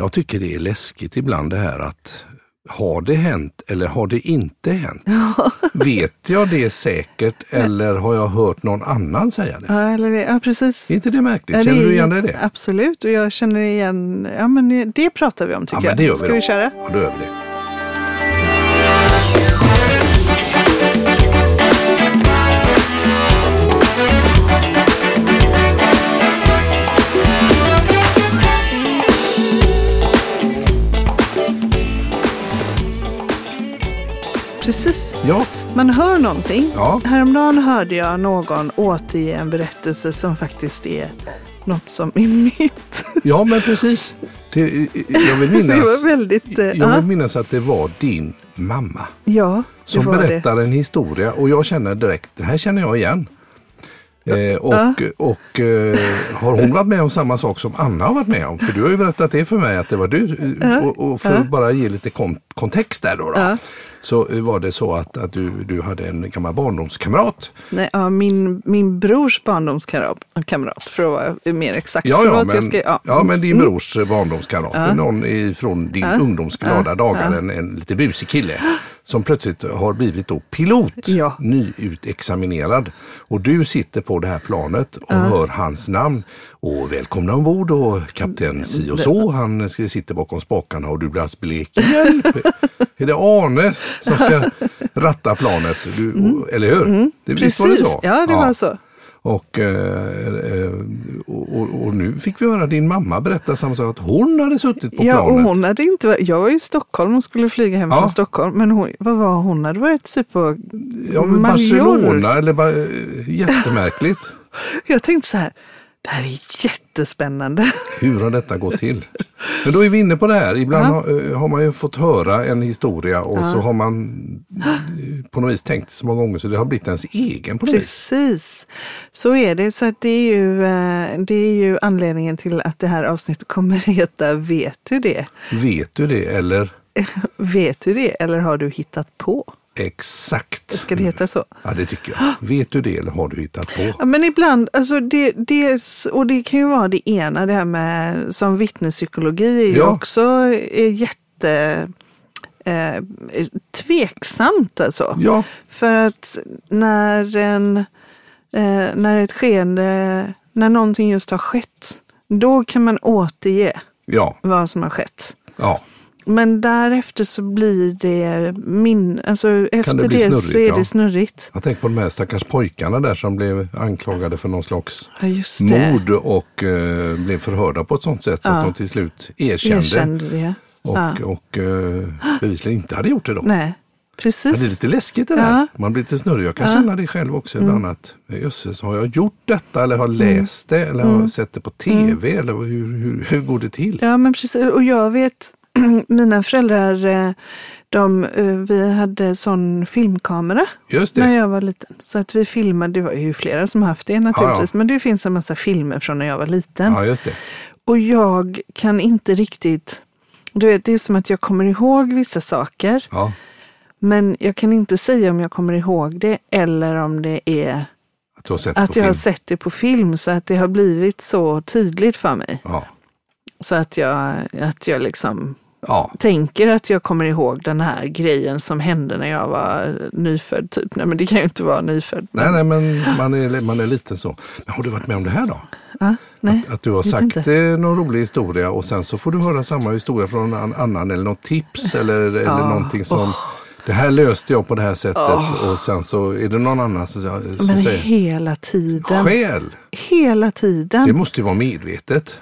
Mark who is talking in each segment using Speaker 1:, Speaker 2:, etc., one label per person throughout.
Speaker 1: Jag tycker det är läskigt ibland det här att har det hänt eller har det inte hänt? Vet jag det säkert eller har jag hört någon annan säga det?
Speaker 2: Ja, eller, det- ja precis.
Speaker 1: Är inte det märkligt?
Speaker 2: Ja,
Speaker 1: Känner
Speaker 2: är-
Speaker 1: du igen dig i det?
Speaker 2: Absolut, och jag känner igen, ja men det pratar vi om tycker
Speaker 1: Ja, men det
Speaker 2: jag.
Speaker 1: gör vi
Speaker 2: Ska
Speaker 1: då.
Speaker 2: vi köra?
Speaker 1: Ja, då gör vi det.
Speaker 2: Precis,
Speaker 1: Ja,
Speaker 2: man hör någonting.
Speaker 1: Ja.
Speaker 2: Häromdagen hörde jag någon återge en berättelse som faktiskt är något som är mitt.
Speaker 1: ja men precis. Det, jag vill
Speaker 2: Det
Speaker 1: minnas,
Speaker 2: väldigt, eh,
Speaker 1: jag
Speaker 2: ja.
Speaker 1: vill minnas att det var din mamma
Speaker 2: Ja, det
Speaker 1: som
Speaker 2: var det.
Speaker 1: berättar en historia och jag känner direkt, det här känner jag igen. Eh, och
Speaker 2: Ja.
Speaker 1: och eh, har hon varit med om samma sak som Anna har varit med om? För du har ju berättat det för mig att det var du. eh, Och, och för
Speaker 2: Ja.
Speaker 1: att bara ge lite kon- kontext där då. då
Speaker 2: Ja.
Speaker 1: Så var det så att, att du, du hade en gammal barndomskamrat.
Speaker 2: Nej, ja, min, min brors barndomskamrat, kamrat, för att vara mer exakt.
Speaker 1: Ja, ja, men,
Speaker 2: jag ska, ja.
Speaker 1: ja, men din
Speaker 2: Mm.
Speaker 1: brors barndomskamrat. Någon ifrån din ungdomsglada dagar. En, en lite busig kille. Som plötsligt har blivit då pilot.
Speaker 2: Ja.
Speaker 1: Nyutexaminerad. Och du sitter på det här planet och hör hans namn. Och välkomna ombord och kapten si och så. Han ska sitta bakom spakarna och du blir alldeles blek. Hjälp! Är det Arne som ska ratta planet? Du, Eller hur? Det, visst var det
Speaker 2: Mm. Precis,
Speaker 1: så?
Speaker 2: ja det var så.
Speaker 1: Och, eh, eh, och, och, och nu fick vi höra din mamma berätta samma sak, att hon hade suttit på
Speaker 2: Ja, och
Speaker 1: planet.
Speaker 2: hon hade inte jag var i Stockholm och skulle flyga hem
Speaker 1: Ja.
Speaker 2: från Stockholm. Men hon, vad var hon? hade varit typ på
Speaker 1: ja. Barcelona, eller bara, eh, jättemärkligt.
Speaker 2: Jag tänkte så här, det här är jättespännande.
Speaker 1: Hur har detta gått till? Men då är vi inne på det här. Ibland
Speaker 2: Ja.
Speaker 1: har, eh, har man ju fått höra en historia och så har man eh, på något vis tänkt så många gånger så det har blivit ens egen på något vis.
Speaker 2: Precis, så är det. Så att det, är ju, eh, det är ju anledningen till att det här avsnittet kommer heta Vet du det?
Speaker 1: Vet du det eller?
Speaker 2: Vet du det eller har du hittat på?
Speaker 1: Exakt.
Speaker 2: Ska det heta så?
Speaker 1: Ja, det tycker jag. Vet du det eller har du hittat på?
Speaker 2: Ja, men ibland, alltså det, det, och det kan ju vara det ena, det här med som vittnespsykologi är
Speaker 1: Ja.
Speaker 2: också är jätte eh, tveksamt alltså.
Speaker 1: Ja,
Speaker 2: För att när, en, eh, när ett skeende, när någonting just har skett, då kan man återge
Speaker 1: ja,
Speaker 2: vad som har skett.
Speaker 1: ja.
Speaker 2: Men därefter så blir det min, alltså efter det,
Speaker 1: bli
Speaker 2: så är
Speaker 1: ja.
Speaker 2: det snurrigt.
Speaker 1: Jag tänker på de här stackars pojkarna där som blev anklagade för någon slags
Speaker 2: Ja, det.
Speaker 1: mord och eh, blev förhörda på ett sånt sätt så
Speaker 2: Ja.
Speaker 1: att de till slut erkände,
Speaker 2: Erkände det.
Speaker 1: och,
Speaker 2: ja.
Speaker 1: och eh, bevisligen inte hade gjort det då.
Speaker 2: Nej, precis.
Speaker 1: det är lite läskigt det där.
Speaker 2: Ja.
Speaker 1: Man blir lite snurrig. Jag kan
Speaker 2: Ja. Mm.
Speaker 1: känna det själv också ibland att jösses, har jag gjort detta eller har läst det eller
Speaker 2: Mm.
Speaker 1: har sett det på tv eller hur, hur, hur går det till?
Speaker 2: Ja, men precis. Och jag vet, mina föräldrar, eh, de, eh, vi hade sån filmkamera när jag var liten. Så att vi filmade, det var ju flera som haft det naturligtvis, men det finns en massa filmer från när jag var liten.
Speaker 1: Ja.
Speaker 2: Och jag kan inte riktigt, du vet, det är som att jag kommer ihåg vissa saker,
Speaker 1: Ja,
Speaker 2: men jag kan inte säga om jag kommer ihåg det eller om det är
Speaker 1: att
Speaker 2: att jag
Speaker 1: film.
Speaker 2: har sett det på film så att det har blivit så tydligt för mig.
Speaker 1: Ja.
Speaker 2: Så att jag, att jag liksom
Speaker 1: Ja.
Speaker 2: tänker att jag kommer ihåg den här grejen som hände när jag var nyfödd. Typ. Nej men det kan ju inte vara nyfödd.
Speaker 1: Nej, nej, men man är, man är liten så. Men har du varit med om det här då?
Speaker 2: Ja, nej.
Speaker 1: Att du har sagt
Speaker 2: inte.
Speaker 1: någon rolig historia och sen så får du höra samma historia från någon annan eller något tips eller, eller någonting som Det här löste jag på det här sättet och sen så är det någon annan som, som
Speaker 2: Men
Speaker 1: säger
Speaker 2: hela tiden.
Speaker 1: Skäl!
Speaker 2: Hela tiden.
Speaker 1: Det måste ju vara medvetet.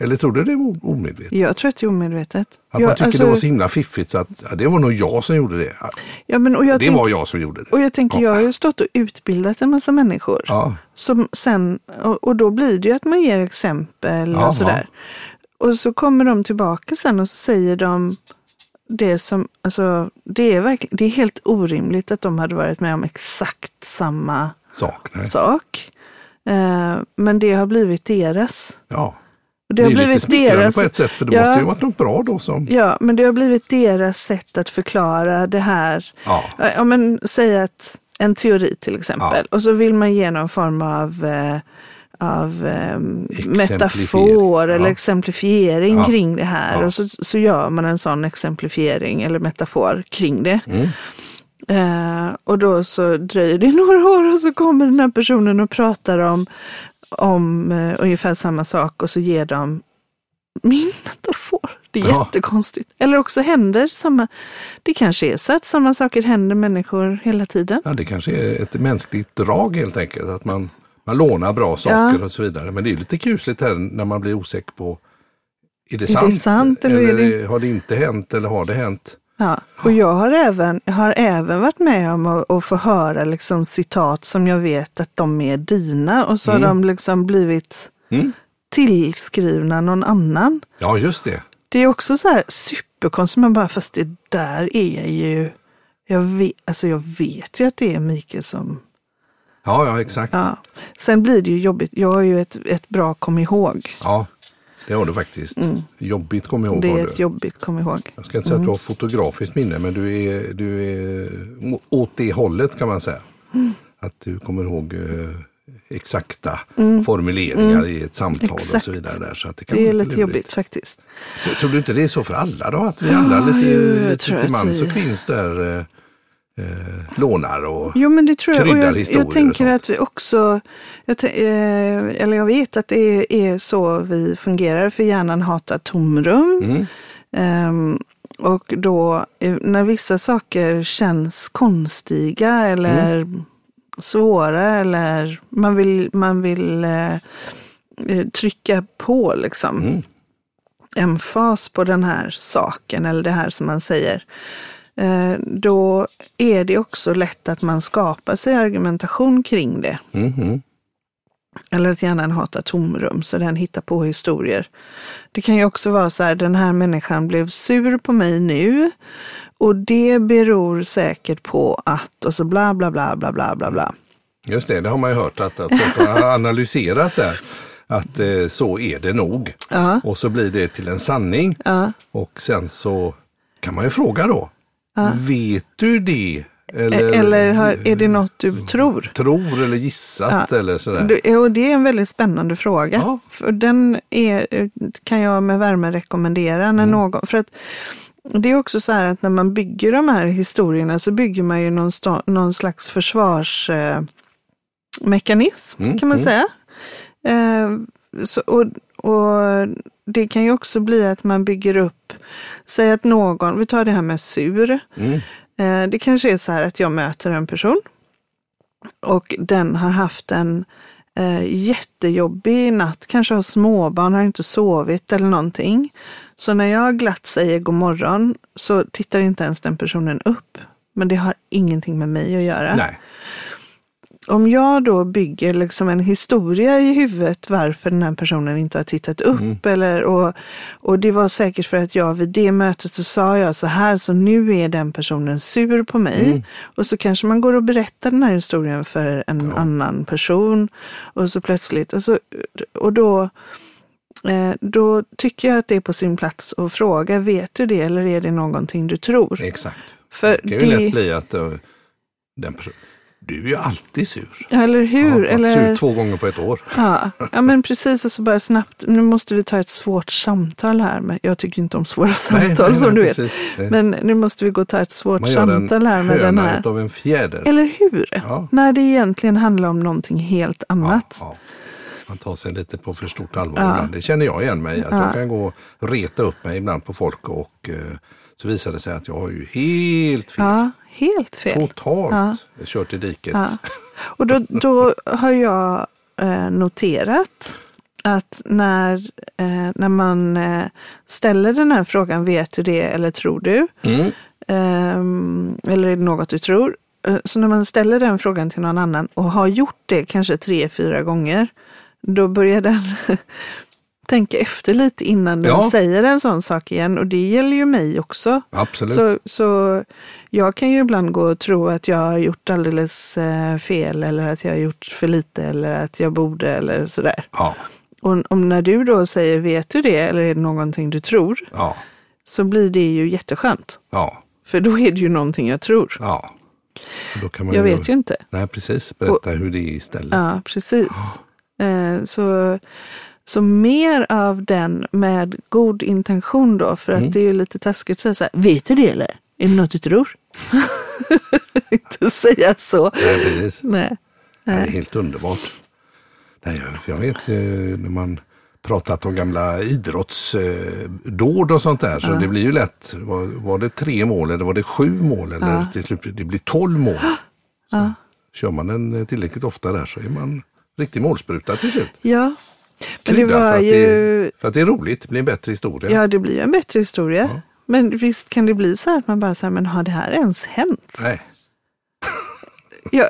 Speaker 1: Eller tror du det är omedvetet?
Speaker 2: Jag tror att det är omedvetet.
Speaker 1: Att
Speaker 2: jag,
Speaker 1: man tycker
Speaker 2: alltså,
Speaker 1: det var så himla fiffigt så att ja, det var nog jag som gjorde det. Ja,
Speaker 2: men, och jag
Speaker 1: det
Speaker 2: tänk,
Speaker 1: var jag som gjorde det.
Speaker 2: Och jag tänker, jag har ju stått och utbildat en massa människor.
Speaker 1: Ja,
Speaker 2: Som sen, och, och då blir det ju att man ger exempel
Speaker 1: Ja,
Speaker 2: och sådär. Och så kommer de tillbaka sen och så säger de det som, alltså det är verkligen, det är helt orimligt att de hade varit med om exakt samma
Speaker 1: sak.
Speaker 2: Sak. Eh, men det har blivit deras.
Speaker 1: Ja.
Speaker 2: Och
Speaker 1: Det
Speaker 2: det
Speaker 1: är
Speaker 2: har
Speaker 1: lite
Speaker 2: blivit
Speaker 1: smickrande
Speaker 2: deras.
Speaker 1: på ett sätt för det
Speaker 2: Ja.
Speaker 1: måste ju varit något bra då som...
Speaker 2: Ja, men det har blivit deras sätt att förklara det här.
Speaker 1: Ja.
Speaker 2: Ja, men säg att en teori till exempel. Och så vill man ge någon form av, eh, av eh, metafor eller
Speaker 1: ja.
Speaker 2: exemplifiering
Speaker 1: Ja.
Speaker 2: kring det här.
Speaker 1: Ja.
Speaker 2: Och så, så gör man en sån exemplifiering eller metafor kring det.
Speaker 1: Mm.
Speaker 2: Eh, och då så dröjer det några år och så kommer den här personen och pratar om, om eh, ungefär samma sak och så ger de min metafor. Det är
Speaker 1: Ja.
Speaker 2: jättekonstigt. Eller också händer samma, det kanske är så att samma saker händer människor hela tiden.
Speaker 1: Ja, det kanske är ett mänskligt drag helt enkelt. Att man, man lånar bra saker
Speaker 2: Ja.
Speaker 1: och så vidare. Men det är lite kusligt här när man blir osäker på är det
Speaker 2: det
Speaker 1: sant?
Speaker 2: sant eller är det-
Speaker 1: har det inte hänt eller har det hänt?
Speaker 2: Ja, och jag har även, jag har även varit med om att, att få höra liksom citat som jag vet att de är dina och så har de liksom blivit
Speaker 1: Mm.
Speaker 2: tillskrivna någon annan.
Speaker 1: Ja, just det.
Speaker 2: Det är också så här superkonstigt, man bara fast det där är ju, jag vet, alltså jag vet ju att det är Mikael som,
Speaker 1: Ja, ja exakt. Ja.
Speaker 2: ja. Sen blir det ju jobbigt, jag har ju ett, ett bra kom ihåg.
Speaker 1: Det har du faktiskt. Jobbigt kommer jag ihåg.
Speaker 2: Mm. Det är ett jobbigt kom ihåg.
Speaker 1: Jag ska inte säga att du har fotografiskt minne, men du är, du är åt det hållet kan man säga.
Speaker 2: Mm.
Speaker 1: Att du kommer ihåg eh, exakta formuleringar i ett samtal och
Speaker 2: Mm. Exakt.
Speaker 1: så vidare. Där, så att det, kan
Speaker 2: Det är lite jobbigt faktiskt.
Speaker 1: Tror du inte det är så för alla då? Att vi alla lite,
Speaker 2: jo,
Speaker 1: lite till mans och kvinns där eh, eh, lånar och...
Speaker 2: Jo men det tror jag. Och
Speaker 1: kryddar
Speaker 2: jag,
Speaker 1: historier
Speaker 2: jag tänker att vi också, jag, eh, eller jag vet att det är, är så vi fungerar för hjärnan hatar tomrum.
Speaker 1: Mm.
Speaker 2: Ehm, och då eh, när vissa saker känns konstiga eller
Speaker 1: Mm.
Speaker 2: svåra eller man vill, man vill eh, eh, trycka på liksom
Speaker 1: Mm.
Speaker 2: emfas på den här saken eller det här som man säger. Eh, då är det också lätt att man skapar sig argumentation kring det.
Speaker 1: Mm.
Speaker 2: Eller att hjärnan hatar tomrum, så den hittar på historier. Det kan ju också vara så här, den här människan blev sur på mig nu och det beror säkert på att och så bla bla bla bla bla bla bla.
Speaker 1: Just det, det har man ju hört att, att folk har analyserat där. Att eh, så är det nog.
Speaker 2: Ja,
Speaker 1: Och så blir det till en sanning.
Speaker 2: ja.
Speaker 1: Och sen så kan man ju fråga då. Vet du det? Eller,
Speaker 2: Eller har, är det något du tror?
Speaker 1: tror eller gissat eller sådär.
Speaker 2: Och det är en väldigt spännande fråga.
Speaker 1: Ja.
Speaker 2: För den är, kan jag med värme rekommendera när någon, för att det är också så här att när man bygger de här historierna så bygger man ju någon, sta, någon slags försvarsmekanism, eh,
Speaker 1: Mm,
Speaker 2: kan man
Speaker 1: mm.
Speaker 2: säga. Eh, så, och, och det kan ju också bli att man bygger upp, säg att någon, vi tar det här med sur.
Speaker 1: Mm.
Speaker 2: Eh, Det kanske är så här att jag möter en person och den har haft en eh, jättejobbig natt, kanske har småbarn, har inte sovit eller någonting. Så när jag glatt säger god morgon så tittar inte ens den personen upp. Men det har ingenting med mig att göra.
Speaker 1: Nej.
Speaker 2: Om jag då bygger liksom en historia i huvudet varför den här personen inte har tittat upp eller och, och det var säkert för att jag vid det mötet så sa jag så här så nu är den personen sur på mig. Och så kanske man går och berättar den här historien för en annan person. Och så plötsligt och, så, och då eh, då tycker jag att det är på sin plats att fråga, vet du det eller är det någonting du tror?
Speaker 1: Exakt.
Speaker 2: För
Speaker 1: Det kan ju lätt bli att uh, den personen, du är ju alltid sur.
Speaker 2: eller hur?
Speaker 1: Ja,
Speaker 2: eller...
Speaker 1: Sur två gånger på ett år.
Speaker 2: Ja, ja men precis och så bara snabbt, nu måste vi ta ett svårt samtal här. Med, jag tycker inte om svåra samtal som du vet.
Speaker 1: precis. Det-
Speaker 2: Men nu måste vi gå och ta ett svårt samtal här med den här.
Speaker 1: utav en fjäder.
Speaker 2: Eller hur?
Speaker 1: Ja.
Speaker 2: När det egentligen handlar om någonting helt annat.
Speaker 1: Ja. Man tar sig lite på för stort allvar ibland. Det känner jag igen mig. Att
Speaker 2: Ja.
Speaker 1: jag kan gå och reta upp mig ibland på folk och eh, så visar det sig att jag har ju helt fel.
Speaker 2: Ja, helt fel.
Speaker 1: Totalt kört i diket.
Speaker 2: Ja. Och då, då har jag eh, noterat att när, eh, när man eh, ställer den här frågan, vet du det eller tror du?
Speaker 1: Mm.
Speaker 2: Ehm, eller är det något du tror? Eh, Så när man ställer den frågan till någon annan och har gjort det kanske tre, fyra gånger, då börjar den tänka efter lite innan den
Speaker 1: Ja.
Speaker 2: säger en sån sak igen. Och det gäller ju mig också.
Speaker 1: Absolut.
Speaker 2: Så, så jag kan ju ibland gå och tro att jag har gjort alldeles eh, fel eller att jag har gjort för lite eller att jag borde eller sådär.
Speaker 1: Ja,
Speaker 2: Och om när du då säger vet du det eller är det någonting du tror
Speaker 1: ja,
Speaker 2: så blir det ju jätteskönt.
Speaker 1: ja,
Speaker 2: För då är det ju någonting jag tror.
Speaker 1: ja. Och Då kan man
Speaker 2: Jag vet ju inte.
Speaker 1: Nej, precis. Berätta hur det är istället.
Speaker 2: Ja, precis. Eh, så, så mer av den med god intention då, för att
Speaker 1: Mm.
Speaker 2: det är ju lite taskigt att säga så här, vet du det eller? Är det något du tror? Inte säga så.
Speaker 1: Nej, precis.
Speaker 2: Nej.
Speaker 1: Det är helt underbart. Nej, jag- för jag vet eh, när man pratat om gamla idrottsdåd och sånt där. Så det blir ju lätt, var, var det tre mål eller var det sju mål? Eller
Speaker 2: Ja.
Speaker 1: till slut, det blir tolv mål. Så
Speaker 2: Ja.
Speaker 1: Kör man den eh, tillräckligt ofta där så är man riktig målspruta till slut.
Speaker 2: Ja,
Speaker 1: Krydda för, att
Speaker 2: ju...
Speaker 1: det, för att det är roligt, det blir en bättre historia.
Speaker 2: Ja, det blir en bättre historia.
Speaker 1: Ja.
Speaker 2: Men visst kan det bli så här att man bara säger, men har det här ens hänt?
Speaker 1: Nej.
Speaker 2: Ja.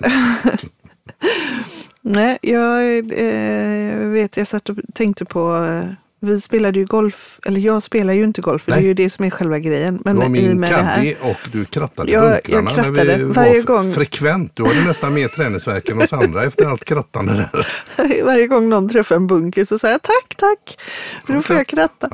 Speaker 2: Nej, jag eh, vet, jag satt och tänkte på, eh, vi spelade ju golf, eller jag spelar ju inte golf, för det är
Speaker 1: Nej.
Speaker 2: ju det som är själva grejen. Men
Speaker 1: Du var min
Speaker 2: med
Speaker 1: caddy och du krattade
Speaker 2: Jag- jag
Speaker 1: bunklarna när
Speaker 2: krattade
Speaker 1: vi
Speaker 2: varje
Speaker 1: var
Speaker 2: gång.
Speaker 1: frekvent. Du hade nästan mer träningsvärk än oss andra efter allt krattande där.
Speaker 2: varje gång någon träffar en bunker så säger jag tack, tack, för då får jag kratta.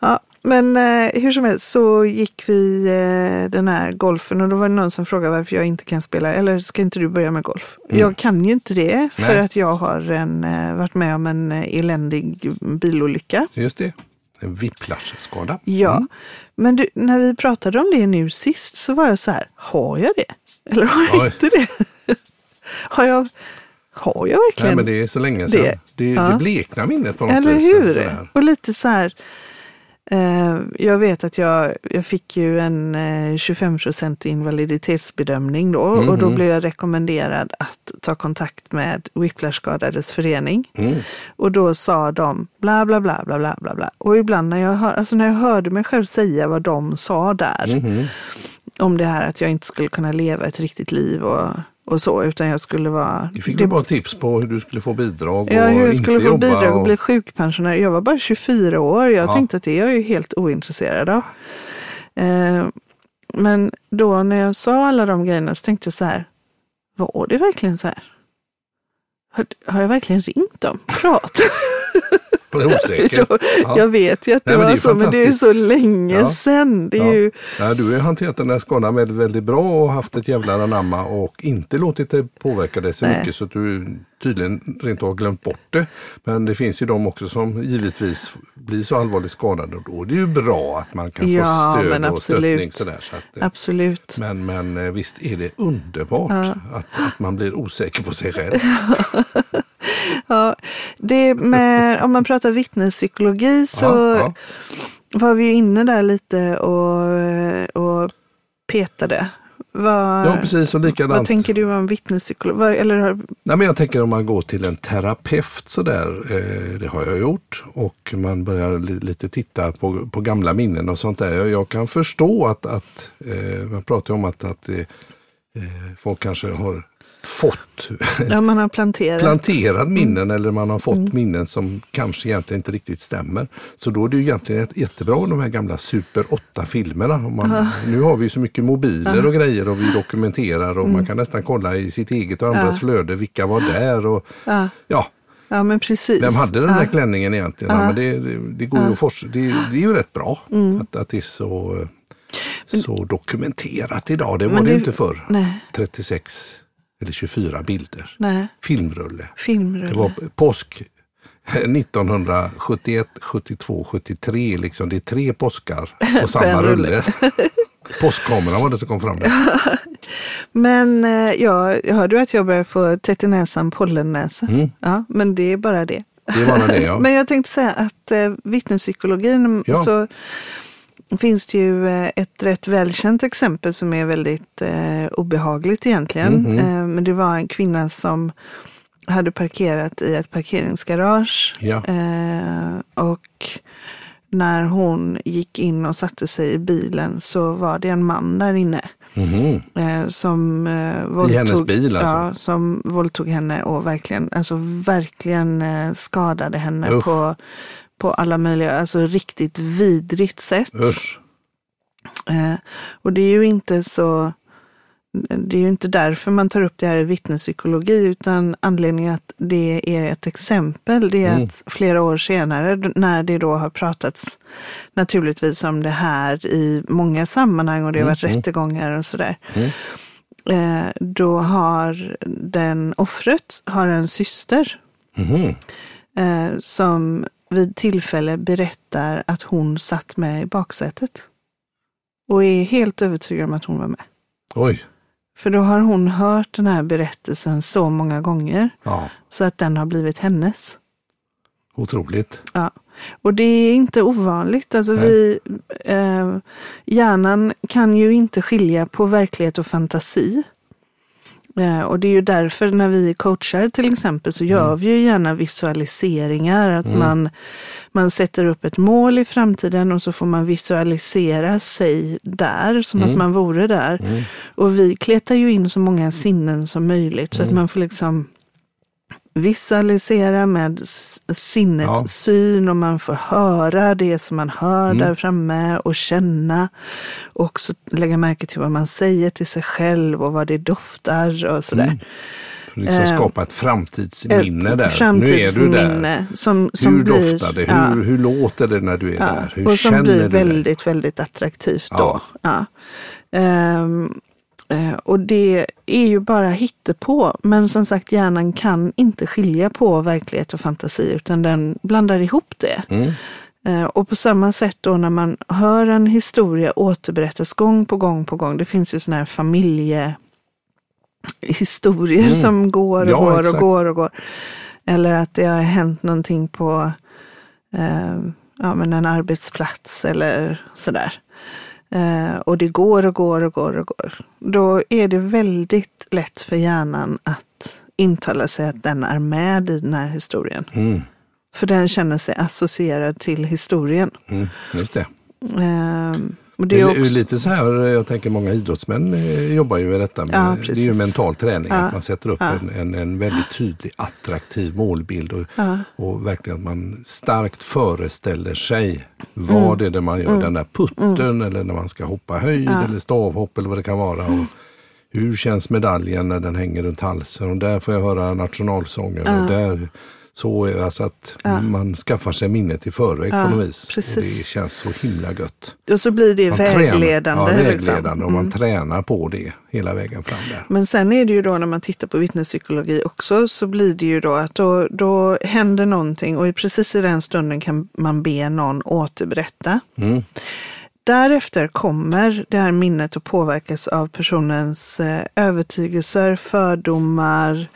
Speaker 1: Ja,
Speaker 2: men eh, hur som helst så gick vi eh, den här golfen och då var det någon som frågade varför jag inte kan spela, eller ska inte du börja med golf? Jag kan ju inte det för
Speaker 1: Nej.
Speaker 2: att jag har en, eh, varit med om en eh, eländig bilolycka.
Speaker 1: Just det. En whiplash-skada.
Speaker 2: Ja,
Speaker 1: Mm.
Speaker 2: men du, när vi pratade om det nu sist så var jag så här, har jag det? Eller har jag
Speaker 1: Oj.
Speaker 2: inte det? har jag, har jag verkligen
Speaker 1: Nej, men det är så länge sedan.
Speaker 2: det.
Speaker 1: Det, det,
Speaker 2: Ja.
Speaker 1: bleknar minnet på något
Speaker 2: Eller hur? Och lite så här. Eh, jag vet att jag, jag fick ju en eh, 25% invaliditetsbedömning då och då
Speaker 1: Mhm.
Speaker 2: blev jag rekommenderad att ta kontakt med Whiplash-skadades förening.
Speaker 1: Mm.
Speaker 2: Och då sa de bla bla bla bla bla bla bla. Och ibland när jag, hör, alltså när jag hörde mig själv säga vad de sa där
Speaker 1: Mhm.
Speaker 2: om det här att jag inte skulle kunna leva ett riktigt liv och, och så, utan jag skulle vara...
Speaker 1: Du fick
Speaker 2: det-
Speaker 1: bara tips på hur du skulle få bidrag
Speaker 2: Ja,
Speaker 1: och
Speaker 2: hur jag skulle få bidrag och
Speaker 1: och-
Speaker 2: bli sjukpensionär. Jag var bara 24 år. Jag
Speaker 1: Ja.
Speaker 2: tänkte att det är jag ju helt ointresserad av. Eh, men då när jag sa alla de grejerna så tänkte jag så här, var det verkligen så här? Har, har jag verkligen ringt dem? Prat?
Speaker 1: Jag är osäker. Ja.
Speaker 2: Jag vet ju att det
Speaker 1: Nej, det
Speaker 2: var
Speaker 1: är
Speaker 2: så, men det är så länge
Speaker 1: Ja.
Speaker 2: sedan. Det är
Speaker 1: Ja.
Speaker 2: ju,
Speaker 1: Nej, du har hanterat den där skadan väldigt, väldigt bra och haft ett jävla anamma och inte låtit det påverka dig så
Speaker 2: Nej.
Speaker 1: mycket så att du tydligen rent har glömt bort det. Men det finns ju de också som givetvis blir så allvarligt skadade och då är det ju bra att man kan
Speaker 2: Ja,
Speaker 1: få stöd och stöttning. Sådär, så att, eh,
Speaker 2: absolut.
Speaker 1: men, men eh, visst är det underbart
Speaker 2: Ja.
Speaker 1: att, att man blir osäker på sig själv.
Speaker 2: Ja, det med, om man pratar vittnespsykologi så
Speaker 1: Ja, ja.
Speaker 2: var vi ju inne där lite och, och petade. Vad,
Speaker 1: ja, precis. Och likadant.
Speaker 2: vad tänker du om vittnespsykolog? Vad, eller, har-
Speaker 1: Nej, men jag tänker om man går till en terapeut sådär, eh, det har jag gjort. Och man börjar li- lite titta på, på gamla minnen och sånt där. Jag, jag kan förstå att, att eh, man pratar om att, att eh, folk kanske har fått
Speaker 2: ja, man har planterat.
Speaker 1: planterad minnen eller man har fått minnen som kanske egentligen inte riktigt stämmer. Så då är det ju egentligen ett, jättebra de här gamla Super 8-filmerna. Om man, Nu har vi så mycket mobiler och grejer och vi dokumenterar och man kan nästan kolla i sitt eget och andras
Speaker 2: Ja.
Speaker 1: flöde. Vilka var där? Och,
Speaker 2: Ja,
Speaker 1: ja,
Speaker 2: ja, men precis.
Speaker 1: vem hade den
Speaker 2: ja.
Speaker 1: där klänningen egentligen? Ja.
Speaker 2: Ja.
Speaker 1: men det, det, går ju att forska, det, det är ju rätt bra
Speaker 2: Mm.
Speaker 1: att, att det är så, eh, så dokumenterat idag. Det var
Speaker 2: Men
Speaker 1: det
Speaker 2: det-
Speaker 1: ju inte förr.
Speaker 2: Nej,
Speaker 1: 36 eller 24 bilder.
Speaker 2: nej.
Speaker 1: Filmrulle.
Speaker 2: Filmrulle.
Speaker 1: Det var påsk 1971, 72, 73. Liksom. Det är tre påskar på samma
Speaker 2: rulle.
Speaker 1: Påskkameran var det som kom fram där.
Speaker 2: Men eh, ja, hörde du att jag börjar få tätt i näsan, pollennäsa?
Speaker 1: Mm.
Speaker 2: Ja, men det är bara det.
Speaker 1: Det nog det ja.
Speaker 2: Men jag tänkte säga att eh, vittnespsykologin
Speaker 1: Ja.
Speaker 2: så finns det ju eh, ett rätt välkänt exempel som är väldigt eh, obehagligt egentligen.
Speaker 1: Mhm.
Speaker 2: Eh, men det var en kvinna som hade parkerat i ett parkeringsgarage.
Speaker 1: Ja.
Speaker 2: Eh, och när hon gick in och satte sig i bilen så var det en man där inne.
Speaker 1: Mhm.
Speaker 2: Eh, som eh, våldtog,
Speaker 1: hennes bil, alltså?
Speaker 2: Ja, som våldtog henne och verkligen, alltså verkligen eh, skadade henne
Speaker 1: Usch.
Speaker 2: på, på alla möjliga, alltså riktigt vidrigt sätt. Eh, och det är ju inte så, det är ju inte därför man tar upp det här i vittnespsykologi, utan anledningen att det är ett exempel, det är
Speaker 1: Mm.
Speaker 2: att flera år senare, när det då har pratats naturligtvis om det här i många sammanhang och det har
Speaker 1: Mm,
Speaker 2: varit
Speaker 1: mm.
Speaker 2: rättegångar och sådär.
Speaker 1: Mm.
Speaker 2: Eh, då har den offret har en syster eh, som vid tillfälle berättar att hon satt med i baksätet. Och är helt övertygad om att hon var med.
Speaker 1: Oj.
Speaker 2: För då har hon hört den här berättelsen så många gånger
Speaker 1: Ja,
Speaker 2: så att den har blivit hennes.
Speaker 1: otroligt.
Speaker 2: Ja. Och det är inte ovanligt. Alltså
Speaker 1: Nej.
Speaker 2: vi, eh, hjärnan kan ju inte skilja på verklighet och fantasi. Eh, och det är ju därför när vi coachar till exempel så gör vi ju gärna visualiseringar. Att man, man sätter upp ett mål i framtiden och så får man visualisera sig där som att man vore där. Och vi kletar ju in så många sinnen som möjligt så att man får liksom visualisera med sinnets
Speaker 1: Ja.
Speaker 2: syn och man får höra det som man hör där framme och känna. Och också lägga märke till vad man säger till sig själv och vad det doftar och sådär.
Speaker 1: Liksom
Speaker 2: Eh,
Speaker 1: skapa ett framtidsminne där.
Speaker 2: framtidsminne
Speaker 1: nu är du där.
Speaker 2: som, som
Speaker 1: hur
Speaker 2: blir,
Speaker 1: doftar det?
Speaker 2: ja,
Speaker 1: Hur, hur låter det när du är
Speaker 2: ja,
Speaker 1: där? Hur
Speaker 2: och som blir
Speaker 1: du det?
Speaker 2: väldigt, väldigt attraktivt då.
Speaker 1: Ja.
Speaker 2: Ja. Eh, och det är ju bara hittepå. Men som sagt, hjärnan kan inte skilja på verklighet och fantasi utan den blandar ihop det.
Speaker 1: Mm.
Speaker 2: Eh, Och på samma sätt då när man hör en historia återberättas gång på gång på gång. Det finns ju sådana här familjehistorier
Speaker 1: Mm.
Speaker 2: som går och
Speaker 1: Ja,
Speaker 2: går
Speaker 1: exakt.
Speaker 2: och går och går. Eller att det har hänt någonting på eh, ja, men en arbetsplats eller sådär. Eh, och det går och går och går och går. Då är det väldigt lätt för hjärnan att intala sig att den är med i den här historien.
Speaker 1: Mm.
Speaker 2: För den känner sig associerad till historien.
Speaker 1: Mm. Just det.
Speaker 2: Ehm, och
Speaker 1: Det är
Speaker 2: också,
Speaker 1: lite så här, jag tänker många idrottsmän eh, jobbar ju med detta. Med,
Speaker 2: Ja,
Speaker 1: det är ju mental träning,
Speaker 2: Ja,
Speaker 1: att man sätter upp
Speaker 2: ja.
Speaker 1: en, en, en väldigt tydlig attraktiv målbild och, och verkligen att man starkt föreställer sig vad
Speaker 2: Mm.
Speaker 1: är det man gör, den där putten eller när man ska hoppa höjd eller stavhopp eller vad det kan vara. Och hur känns medaljen när den hänger runt halsen och där får jag höra nationalsången och där så alltså att man skaffar sig minnet i förväg på något vis. Det känns så himla gött.
Speaker 2: och så blir det
Speaker 1: Man
Speaker 2: vägledande.
Speaker 1: Tränar, ja,
Speaker 2: liksom.
Speaker 1: vägledande och man tränar på det hela vägen fram där.
Speaker 2: Men sen är det ju då när man tittar på vittnespsykologi också så blir det ju då att då, då händer någonting och precis i den stunden kan man be någon återberätta.
Speaker 1: Mm.
Speaker 2: Därefter kommer det här minnet att påverkas av personens eh, övertygelser, fördomar,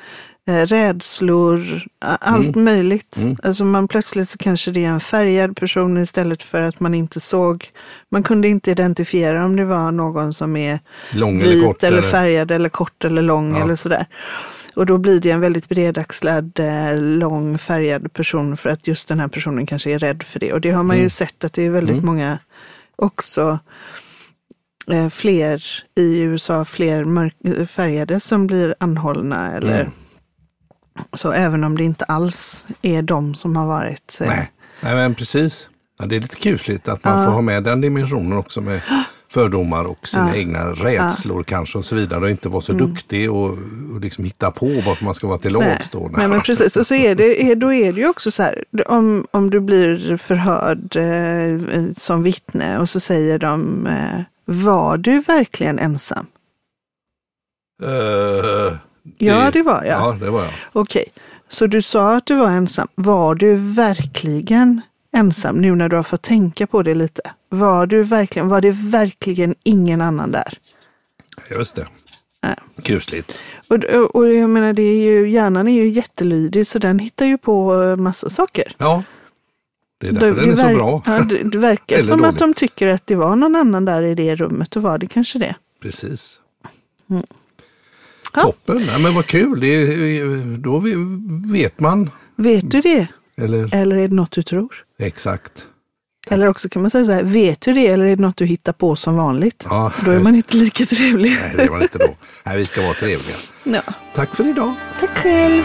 Speaker 2: rädslor, a- allt möjligt. Alltså man plötsligt så kanske det är en färgad person istället för att man inte såg, man kunde inte identifiera om det var någon som är
Speaker 1: Lång eller
Speaker 2: vit
Speaker 1: kort.
Speaker 2: eller,
Speaker 1: eller-
Speaker 2: färgad eller kort eller lång
Speaker 1: Ja.
Speaker 2: eller sådär. Och då blir det en väldigt bredaxlad, eh, lång färgad person för att just den här personen kanske är rädd för det. Och det har man
Speaker 1: Mm.
Speaker 2: ju sett att det är väldigt många också eh, fler i USA, fler mörk, eh, färgade som blir anhållna. Eller,
Speaker 1: Mm.
Speaker 2: Så även om det inte alls är de som har varit. eh,
Speaker 1: Nej. Nej, men precis. Ja, det är lite kusligt att man
Speaker 2: Ja.
Speaker 1: får ha med den dimensionen också med fördomar och sina
Speaker 2: Ja.
Speaker 1: egna rädslor kanske och så vidare och inte vara så duktig och, och liksom hitta på varför man ska vara till lags då.
Speaker 2: Nej, men precis. Och så är det, är, då är det ju också så här, om, om du blir förhörd eh, som vittne och så säger de, eh, var du verkligen ensam? Ja, det var jag.
Speaker 1: Ja, det var jag.
Speaker 2: Okej, så du sa att du var ensam. Var du verkligen ensam nu när du har fått tänka på det lite? Var, du verkligen, var det verkligen ingen annan där?
Speaker 1: Just det.
Speaker 2: Nej.
Speaker 1: Kusligt.
Speaker 2: Och, och, jag menar, det är ju, hjärnan är ju jättelydig så den hittar ju på eh, massa saker.
Speaker 1: Ja. Det är därför
Speaker 2: Det-
Speaker 1: den är så bra.
Speaker 2: Ja, det, det verkar
Speaker 1: Eller
Speaker 2: som att
Speaker 1: dåligt.
Speaker 2: de tycker att det var någon annan där i det rummet och var det kanske det.
Speaker 1: Precis.
Speaker 2: Mm.
Speaker 1: Toppen, ja, men vad kul. Det är, då vet man.
Speaker 2: Vet du det?
Speaker 1: Eller
Speaker 2: Eller är det något du tror?
Speaker 1: exakt.
Speaker 2: Eller också kan man säga så här, vet du det eller är det något du hittar på som vanligt?
Speaker 1: Ja,
Speaker 2: Då är man inte lika trevlig.
Speaker 1: Nej, det var inte då. Nej, vi ska vara trevliga.
Speaker 2: Ja.
Speaker 1: Tack för idag.
Speaker 2: Tack själv!